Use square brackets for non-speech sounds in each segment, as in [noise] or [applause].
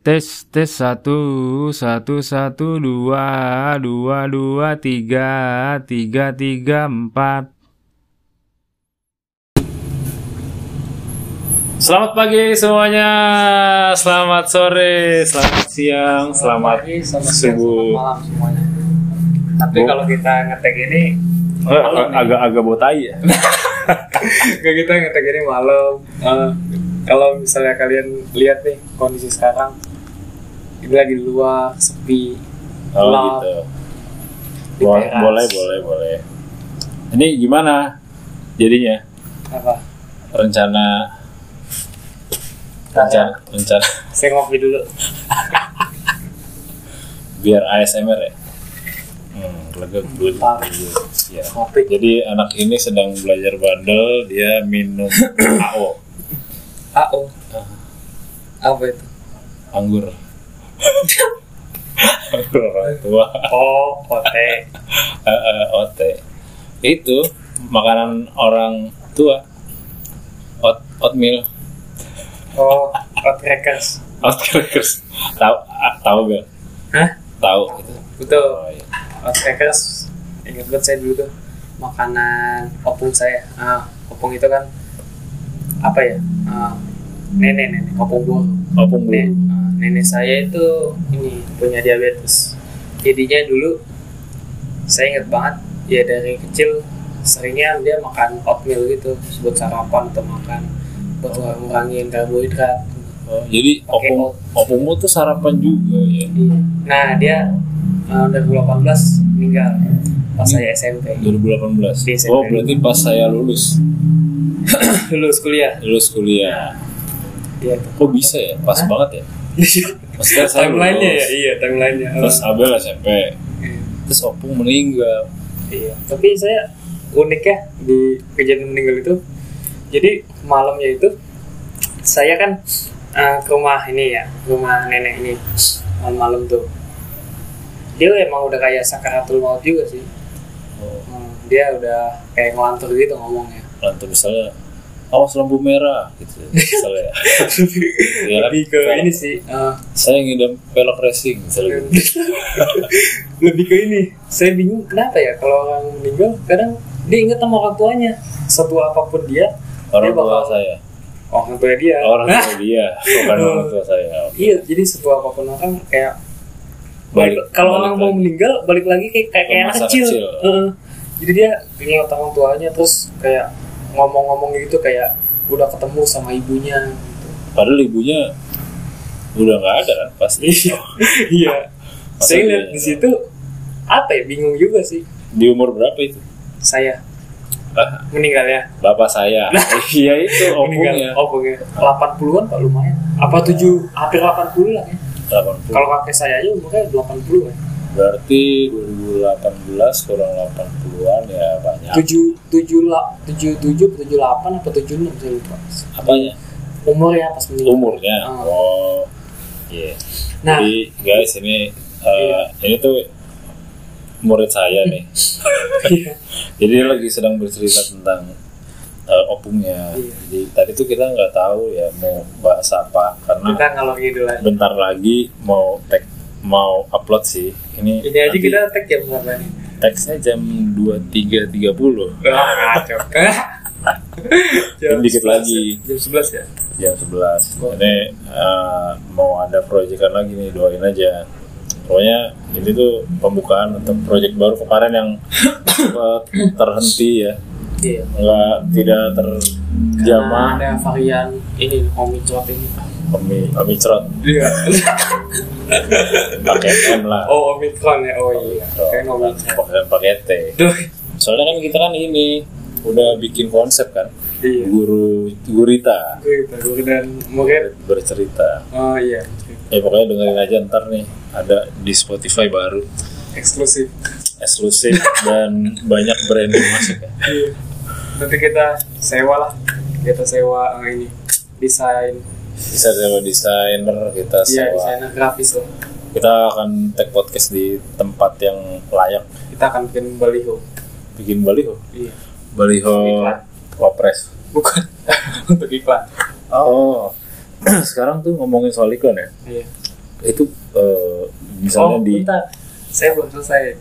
Tes tes satu satu satu dua dua dua tiga tiga tiga empat. Selamat pagi semuanya, selamat sore, selamat siang, selamat pagi, selamat siang, subuh. selamat malam semuanya. Tapi kalau kita ngetek ini Eh, agak agak botai ya. [laughs] Kalau kita ngetek ini malam eh, Kalau misalnya kalian lihat nih kondisi sekarang Ini lagi di luar, sepi Oh gelap, gitu. di Bo- teras. boleh boleh boleh. Ini gimana jadinya Apa? rencana rencana rencana Saya ngopi dulu biar ASMR ya. Hmm, lega good. Ya. Jadi anak ini sedang belajar bandel, dia minum [coughs] AO, AO Apa itu? anggur. Orang tua, Oh, kote Eh, eh, OT. Itu makanan orang tua. Ot oatmeal, Oh, hot crackers oat crackers. Tahu ah, tahu gak? Hah? Tahu gitu. Betul Oh, iya. Hot crackers Ingat banget saya dulu tuh Makanan opung saya ah, Opung itu kan Apa ya? Ah, nenek nenek opung bolu Opung uh, nenek saya itu ini punya diabetes. Jadinya dulu saya ingat banget ya dari kecil seringnya dia makan oatmeal gitu buat sarapan atau makan buat ngurangin karbohidrat. Oh, jadi opung opungmu tuh sarapan juga ya. Nah dia uh, 2018 meninggal pas saya SMP 2018. Di SMP. Oh, berarti pas saya lulus, [coughs] lulus kuliah. lulus kuliah. Iya. Kok bisa ya? Pas Hah? banget ya. Maksudnya saya timelinenya ya, iya timelinenya. Terus Abel SMP. Terus Opung meninggal. Iya, tapi saya unik ya di kejadian meninggal itu. Jadi malamnya itu saya kan eh, ke rumah ini ya, rumah nenek ini malam-malam tuh. Dia emang udah kayak sakaratul maut juga sih. Oh, Hmm, dia udah kayak ngelantur gitu ngomongnya. lantai misalnya awas lampu merah gitu [laughs] misalnya. Kan? Lebih ke Velg. ini sih. eh, Saya ngidam pelok racing misalnya. gitu. [laughs] lebih ke ini. Saya bingung kenapa ya kalau orang meninggal kadang dia inget sama orang tuanya. Setua apa pun dia, Orang dia tua bakal- saya. orang tua dia. Orang tua [laughs] dia, bukan orang tua saya. Iya, jadi setua apa pun orang kayak Balik- kalau orang mau meninggal balik lagi kayak kayak, kayak kecil. kecil. Heeh. jadi dia ingat orang tuanya terus kayak ngomong-ngomong gitu kayak udah ketemu sama ibunya gitu. Padahal ibunya udah nggak ada kan pasti. Iya. [laughs] iya. Saya lihat di situ apa ya bingung juga sih Di umur berapa itu? saya Ah, meninggal ya. bapak saya. [laughs] Iya itu [laughs] opungnya. oh pokoknya 80-an Pak lumayan. Apa 7 hampir 80 lah ya. 80. Kalau kakek saya aja umurnya 80 ya. Berarti 2018 kurang 80-an ya banyak. tujuh tujuh lah tujuh tujuh tujuh delapan apa tujuh enam saya lupa Apanya? umur ya pas meninggal Umurnya. Ah. Oh. Iya. nah Jadi guys ini eh, ini tuh murid saya nih. [laughs] iya. Jadi lagi sedang bercerita tentang eh, opungnya. Iya. Jadi tadi tuh kita nggak tahu ya mau bahas apa karena kita ngalor ngidul aja bentar lagi mau tag mau upload sih. Ini ini aja kita tag jam berapa nih? Teksnya jam 23.30. wah ngaco Dan [laughs] dikit 11 lagi. ya? jam 11 ya? Jam 11 ini eh, mau ada proyekan lagi nih doain aja. Pokoknya ini tuh pembukaan untuk proyek baru kemarin yang [coughs] terhenti ya. Iya. Nggak tidak terjamah. Ada varian ini omicron ini. Omi, omicron iya [laughs] pakai M lah. Oh omicron ya. Oh iya. Kayak omicron pakai T. Duh. soalnya kan kita kan ini udah bikin konsep kan? Iya. Guru gurita. Gue baru dan mungkin bercerita. Oh iya. Ya pokoknya dengerin aja ntar nih. Ada di Spotify baru. Eksklusif. Eksklusif dan banyak brand yang masuk. Ya. Iya. Nanti kita sewa lah. Kita sewa eh, ini desain. Bisa sewa desainer, kita Iya, sewa. desainer grafis loh. Kita akan take podcast di tempat yang layak. Kita akan bikin baliho. Bikin baliho. Iya. Baliho. Wapres. Bukan [laughs] untuk iklan. Oh. [clears throat] Sekarang tuh ngomongin soal iklan ya. Iya. itu eh, misalnya oh, di bentar. Saya belum selesai.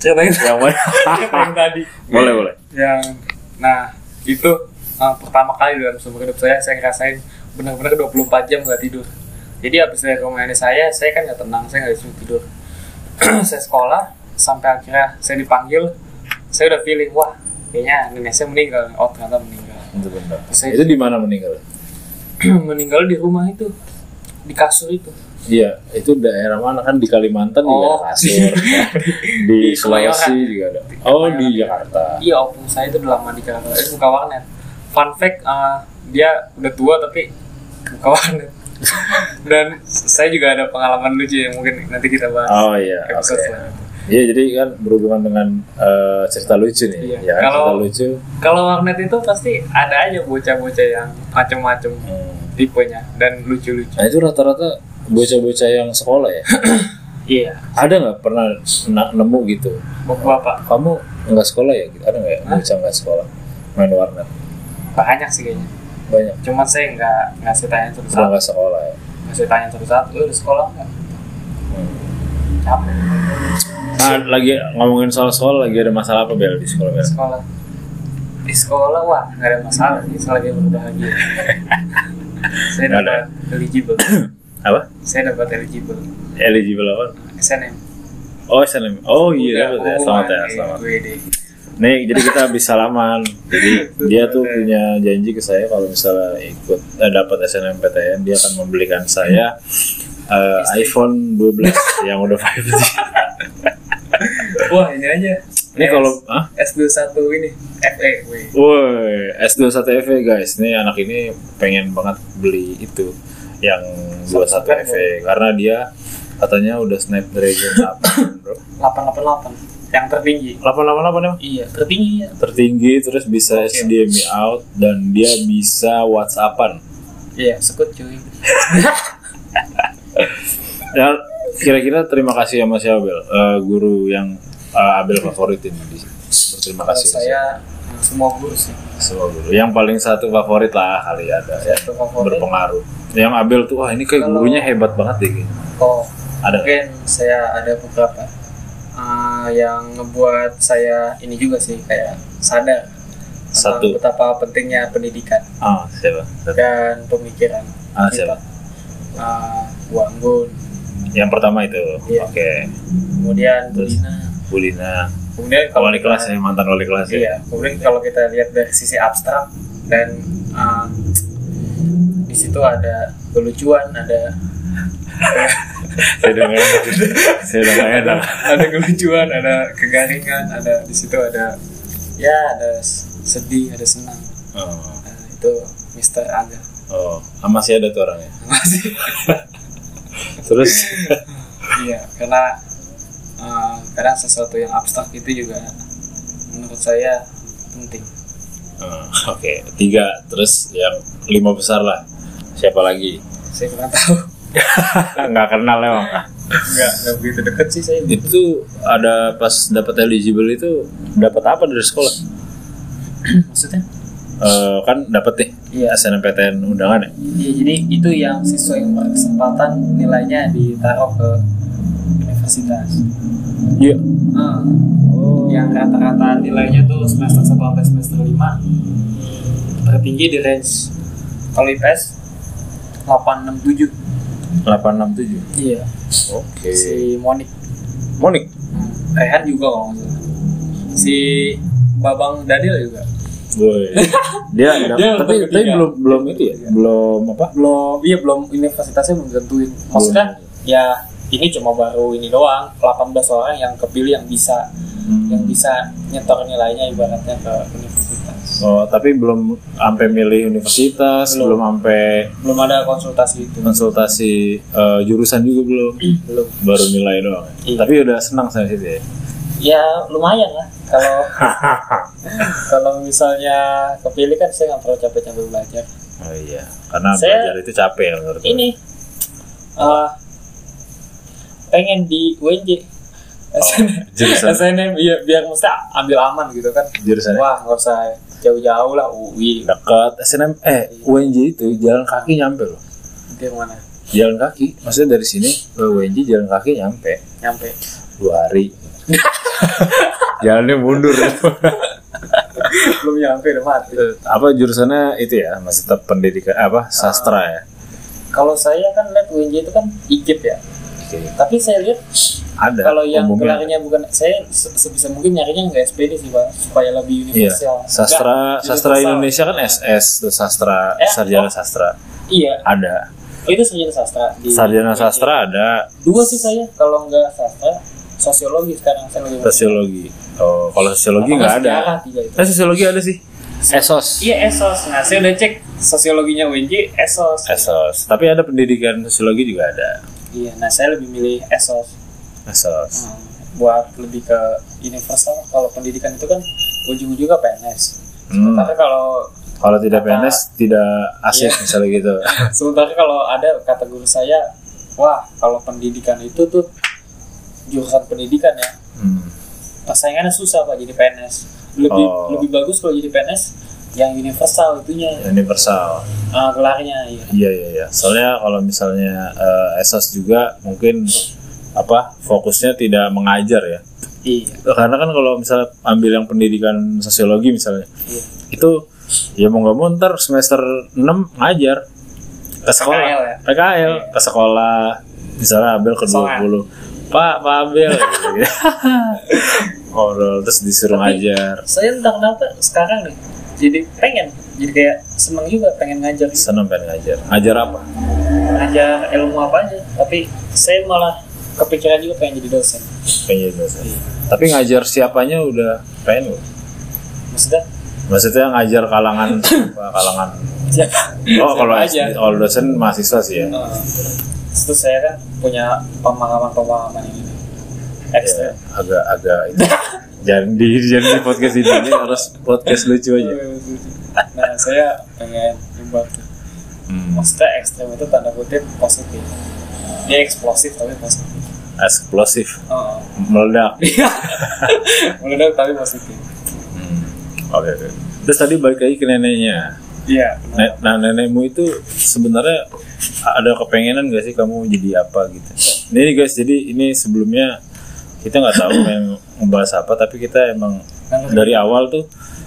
Ceritain yang mana? [laughs] yang tadi. boleh boleh. Yang nah, itu uh, pertama kali dalam seumur hidup saya saya ngerasain benar-benar 24 jam nggak tidur. Jadi habis dari rumah ini saya, saya kan nggak tenang, saya nggak disuruh tidur. [clears throat] saya sekolah sampai akhirnya saya dipanggil, saya udah feeling wah kayaknya nenek saya meninggal. Oh ternyata meninggal. Itu benar. Saya Itu di mana meninggal? [clears throat] meninggal di rumah itu di kasur itu. Iya, itu daerah mana kan di Kalimantan juga Oh. ada kasur. [laughs] di Di Sulawesi juga ada. Oh, di. Jakarta. Iya, opung saya itu udah lama di Jakarta. Eh, buka warnet. Fun fact, uh, dia udah tua tapi buka warnet. [laughs] Dan saya juga ada pengalaman lucu yang mungkin nanti kita bahas. Oh iya, episode selanjutnya. Iya, jadi kan berhubungan dengan eh, cerita lucu nih. Iya. Ya kan Kalau- cerita lucu. Kalau warnet itu pasti ada aja bocah-bocah yang macem-macem Hmm. tipenya dan lucu-lucu. Nah, itu rata-rata bocah-bocah yang sekolah ya. [coughs] Iya. ada nggak pernah na- nemu gitu? Bapak Kamu nggak sekolah ya? Ada nggak ya bocah nggak sekolah main warnet? banyak sih kayaknya. Banyak. Cuman saya nggak saya tanya Udah satu-satu. nggak sekolah ya. Nggak saya tanya satu-satu. Lu udah sekolah nggak? Hmm. Capek. Nah, lagi ngomongin soal sekolah lagi ada masalah apa bel di sekolah bel? sekolah di sekolah wah nggak ada masalah sih selagi berbahagia [laughs] saya Nggak ada. dapat eligible [coughs] Apa? saya dapat eligible Eligible apa? SNM Oh, SNM. Oh iya, Udah, dapat ya. Selamat ya, eh, selamat. Nih, jadi kita habis salaman. Jadi dia tuh punya janji ke saya kalau misalnya ikut eh, dapat SNMPTN dia akan membelikan saya eh, iPhone 12 [laughs] yang udah 5G. wah ini aja Ini kalau ah, S21 ini FE woi S21 FE guys. Nih anak ini pengen banget beli itu yang 21 FE karena dia katanya udah Snapdragon [coughs] 8, Bro. 888 yang tertinggi 888 emang? iya tertinggi ya Tertinggi terus bisa Oke. HDMI out dan dia bisa WhatsAppan. iya sekut cuy [laughs] Ya, kira-kira terima kasih sama siapa Bel? Eh, guru yang eh, Abel favoritin di Berterima kalau kasih. saya semua guru sih Semua guru. Yang paling satu favorit lah kali ada ya. satu favorit Berpengaruh. Yang Abel tuh wah ini kayak Kalau- gurunya hebat banget deh. kayaknya. oh Ada. mungkin saya ada beberapa uh, yang ngebuat saya ini juga sih kayak sadar Satu. betapa pentingnya pendidikan Ah, siapa? Satu. dan pemikiran Ah, kita. siapa? Uh, Bu Anggun, Yang pertama itu. Iya. Oke. kemudian Bu Terus? Lina, Bulina. kemudian kalau Wali kita- kelas ya, mantan wali kelas ya. Iya, kemudian kalau kita lihat dari sisi abstrak dan uh, di situ ada kelucuan, ada [laughs] Saya udah enak. Saya udah enak. ada kelucuan, ada kegaringan, ada di situ ada ya ada sedih, ada senang. Oh. Nah, itu Mister Aga. Oh, ah, masih ada tuh orangnya. [laughs] Masih. Terus iya, karena uh, karena sesuatu yang abstrak itu juga menurut saya penting. Oh, Oke, tiga. Terus yang lima besar lah. Siapa lagi? Saya kurang tahu. Nggak kenal emang. Enggak, enggak begitu deket sih saya. Itu ada pas dapat eligible itu dapat apa dari sekolah? Maksudnya? Eh, kan dapat nih Iya. SNMPTN undangan ya. Iya, jadi itu yang siswa yang berkesempatan nilainya ditaruh ke universitas. Iya. Ah, Yang rata-rata nilainya tuh semester 1 sampai semester 5 tertinggi di range kalau IPS 867. 867. Iya. Oke. Si Monik. Monik. Hmm. Rehan juga kalau nggak salah. Si Babang Dadil juga. Boy. [laughs] Dia, Dia tapi tapi belum belum itu ya. Belum apa? Belum, iya belum universitasnya belum tentuin. Maksudnya ya ini cuma baru ini doang 18 orang yang kepilih yang bisa Hmm. yang bisa nyetor nilainya ibaratnya ke universitas. Oh, tapi belum sampai milih universitas, Belum. belum sampai Belum ada konsultasi itu. konsultasi eh, jurusan juga belum. Belum. Baru nilai doang. Iya. Tapi udah senang sama situ ya. Ya lumayan lah kalau [laughs] kalau misalnya kepilih kan saya nggak perlu capek-capek belajar. Oh iya, karena Saya- belajar itu capek ya menurut Ini eh pengen di UNJ. Oh, jurusan SNM biar, biar mesti ambil aman gitu kan. jurusannya Wah nggak usah jauh-jauh lah UI. dekat. SNM eh UNJ itu jalan kaki nyampe loh. Yang mana? jalan kaki maksudnya dari sini ke WNJ jalan kaki nyampe. Nyampe. Dua hari. [laughs] Jalannya mundur. Belum nyampe udah mati. Eh, apa jurusannya itu ya masih tetap pendidikan apa sastra ya? Kalau saya kan lihat UNJ itu kan ikip ya Oke. tapi saya lihat ada kalau yang umumnya. gelarnya bukan saya se- sebisa mungkin nyarinya nggak SPD sih pak supaya lebih Iya, universal. Sastra Nggak, sastra universal. Indonesia kan SS tuh sastra Eh, sarjana oh. sastra. Iya. Ada. Oh, itu sarjana sastra di sarjana sastra ada. Dua sih saya kalau nggak sastra sosiologi sekarang saya lebih sosiologi. Oh kalau sosiologi nggak ada. Itu. eh sosiologi ada sih. Esos. Iya esos. Nah saya udah cek sosiologinya UNJ esos. Esos. Tapi ada pendidikan sosiologi juga ada iya nah saya lebih milih esos esos Hmm, buat lebih ke universal kalau pendidikan itu kan ujung-ujungnya PNS Hmm. tapi kalau kalau tidak Kata- PNS tidak asik Iya. misalnya gitu [laughs] sementara kalau ada kata guru saya wah kalau pendidikan itu tuh jurusan pendidikan ya Hmm. persaingannya susah pak jadi PNS lebih Oh. lebih bagus kalau jadi PNS yang universal itunya universal Ah, gelarnya iya Iya iya iya. Soalnya kalau misalnya eh, esos juga mungkin apa fokusnya tidak mengajar ya. iya Karena kan kalau misalnya ambil yang pendidikan sosiologi misalnya, iya itu ya mau nggak mau ntar semester 6 ngajar ke sekolah, PKL ya? PKL ke sekolah, misalnya Abel ke Songan. 20 Pak, Pak gitu. [laughs] Ngobrol terus disuruh Tapi- ngajar. saya entah kenapa sekarang nih jadi pengen jadi kayak seneng juga pengen ngajar gitu. Seneng pengen ngajar. Ngajar apa? ngajar ilmu apa aja tapi saya malah kepikiran juga pengen jadi dosen Pengen jadi dosen. Tapi ngajar siapanya udah pengen belum? maksudnya Maksudnya ngajar kalangan [coughs] apa, kalangan siapa Oh kalau aja kalau dosen mahasiswa sih ya. Nah, itu saya kan punya pemahaman-pemahaman ini Ya, ekstrim agak agak itu. [laughs] jangan di jangan di podcast ini, harus podcast lucu aja. nah saya pengen membuat Hmm. maksudnya ekstrim itu tanda kutip positif dia eksplosif tapi positif Eksplosif, oh. meledak. [laughs] meledak tapi positif Hmm. Oke oke. Terus tadi balik lagi ke neneknya. iya Nah nenekmu itu sebenarnya ada kepengenan gak sih kamu jadi apa gitu? Ini guys, jadi ini sebelumnya kita nggak tahu pengen ngebahas apa, tapi kita emang dari awal tuh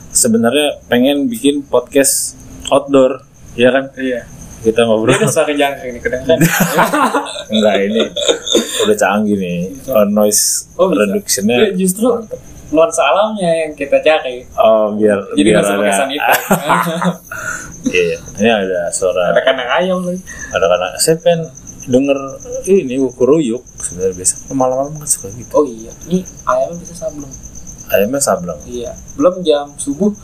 sebenarnya pengen bikin podcast outdoor, ya kan? iya Kita ngobrol. udah suara jangkrik nih kedengeran [laughs] Enggak ini udah canggih nih. Oh, noise Oh, reductionnya. Iya, justru nuansa alamnya yang kita cari Oh biar jadi biar ada. itu [laughs] Iya, ini ada suara ada kandang ayam lagi ada karena saya pengen denger ini kuruyuk sebenarnya biasa. Malam-malam kan suka gitu. Oh iya ini ayamnya bisa sableng. Ayamnya sableng. Iya belum jam subuh. [laughs]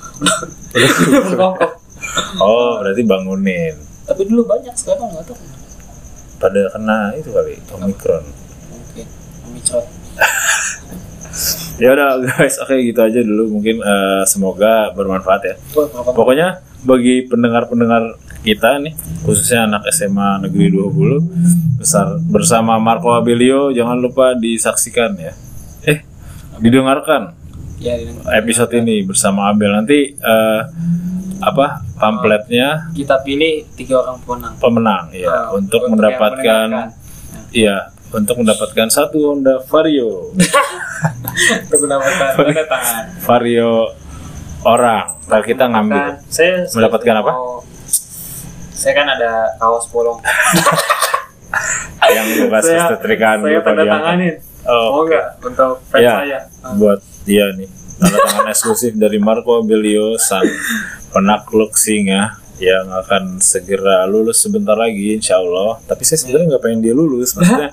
Oh berarti bangunin. Tapi dulu banyak sekarang nggak tahu. Pada kena itu kali omikron mungkin omicron. [laughs] Ya udah guys oke gitu aja dulu. Mungkin eh, semoga bermanfaat ya. Pokoknya bagi pendengar-pendengar kita nih khususnya anak SMA Negeri 20 besar bersama Marco Abilio jangan lupa disaksikan ya. Eh didengarkan ya episode ini bersama Abel. Nanti eh, apa pamfletnya? Kita pilih tiga orang pemenang. Pemenang ya. Oh, untuk yang mendapatkan mendengarkan. iya untuk mendapatkan satu Honda Vario. [laughs] Untuk mendapatkan tanda tangan. Vario orang. Kalau kita ngambil. Saya Mendapatkan apa? Saya kan ada kaos bolong. [laughs] Yang bekas setrikaan saya tanda yang- tanganin oh, mau nggak untuk fans ya saya. buat dia nih. Tanda tangan eksklusif dari Marco Abilio sang penakluk singa yang akan segera lulus sebentar lagi insya Allah. Tapi saya sebenarnya nggak pengen dia lulus. Maksudnya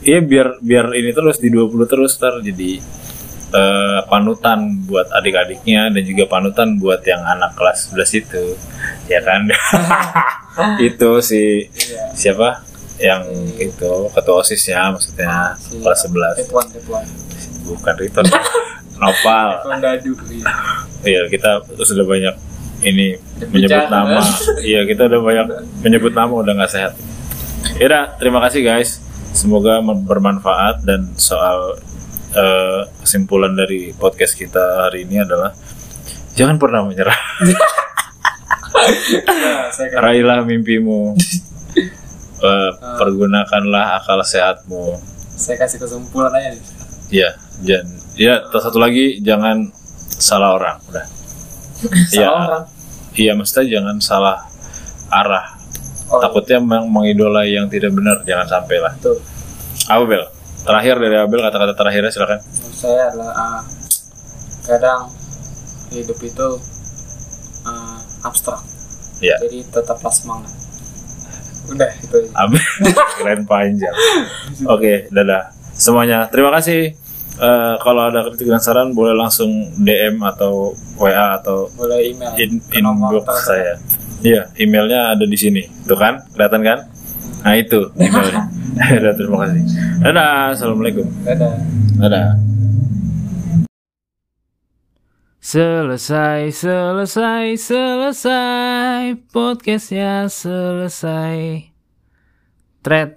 iya biar biar ini terus di 20 terus ntar jadi eh, panutan buat adik-adiknya dan juga panutan buat yang anak kelas 11 itu ya kan [laughs] itu si Iya. siapa yang itu ketua osisnya maksudnya Si- kelas 11 Tepuan, tepuan. bukan Riton [laughs] Nopal dadu. Iya. iya kita sudah banyak ini Berbicara. menyebut nama iya kita udah banyak menyebut nama udah nggak sehat Yaudah, terima kasih guys semoga bermanfaat dan soal eh, kesimpulan dari podcast kita hari ini adalah jangan pernah menyerah. [laughs] Nah, raihlah mimpimu. [laughs] Eh, pergunakanlah akal sehatmu. Saya kasih kesimpulan aja nih. Ya dan ya satu lagi jangan salah orang. Udah. [laughs] Salah Iya. orang? Iya mesti jangan salah arah. Oh, takutnya memang mengidolai yang tidak benar jangan sampai lah. Itu Abel terakhir dari Abel kata-kata terakhirnya silakan menurut saya adalah ah, kadang hidup itu ah, abstrak ya jadi tetaplah semangat udah itu aja. Abel [laughs] keren panjang oke dadah semuanya terima kasih Eh, kalau ada kritik dan saran boleh langsung DM atau WA atau boleh email in, inbox saya. Iya, emailnya ada di sini. Tuh kan? Kelihatan kan? Nah, itu emailnya. [laughs] [laughs] Dadah, terima kasih. Dadah, Assalamualaikum. dadah Dadah. Selesai, selesai, selesai Podcastnya selesai Thread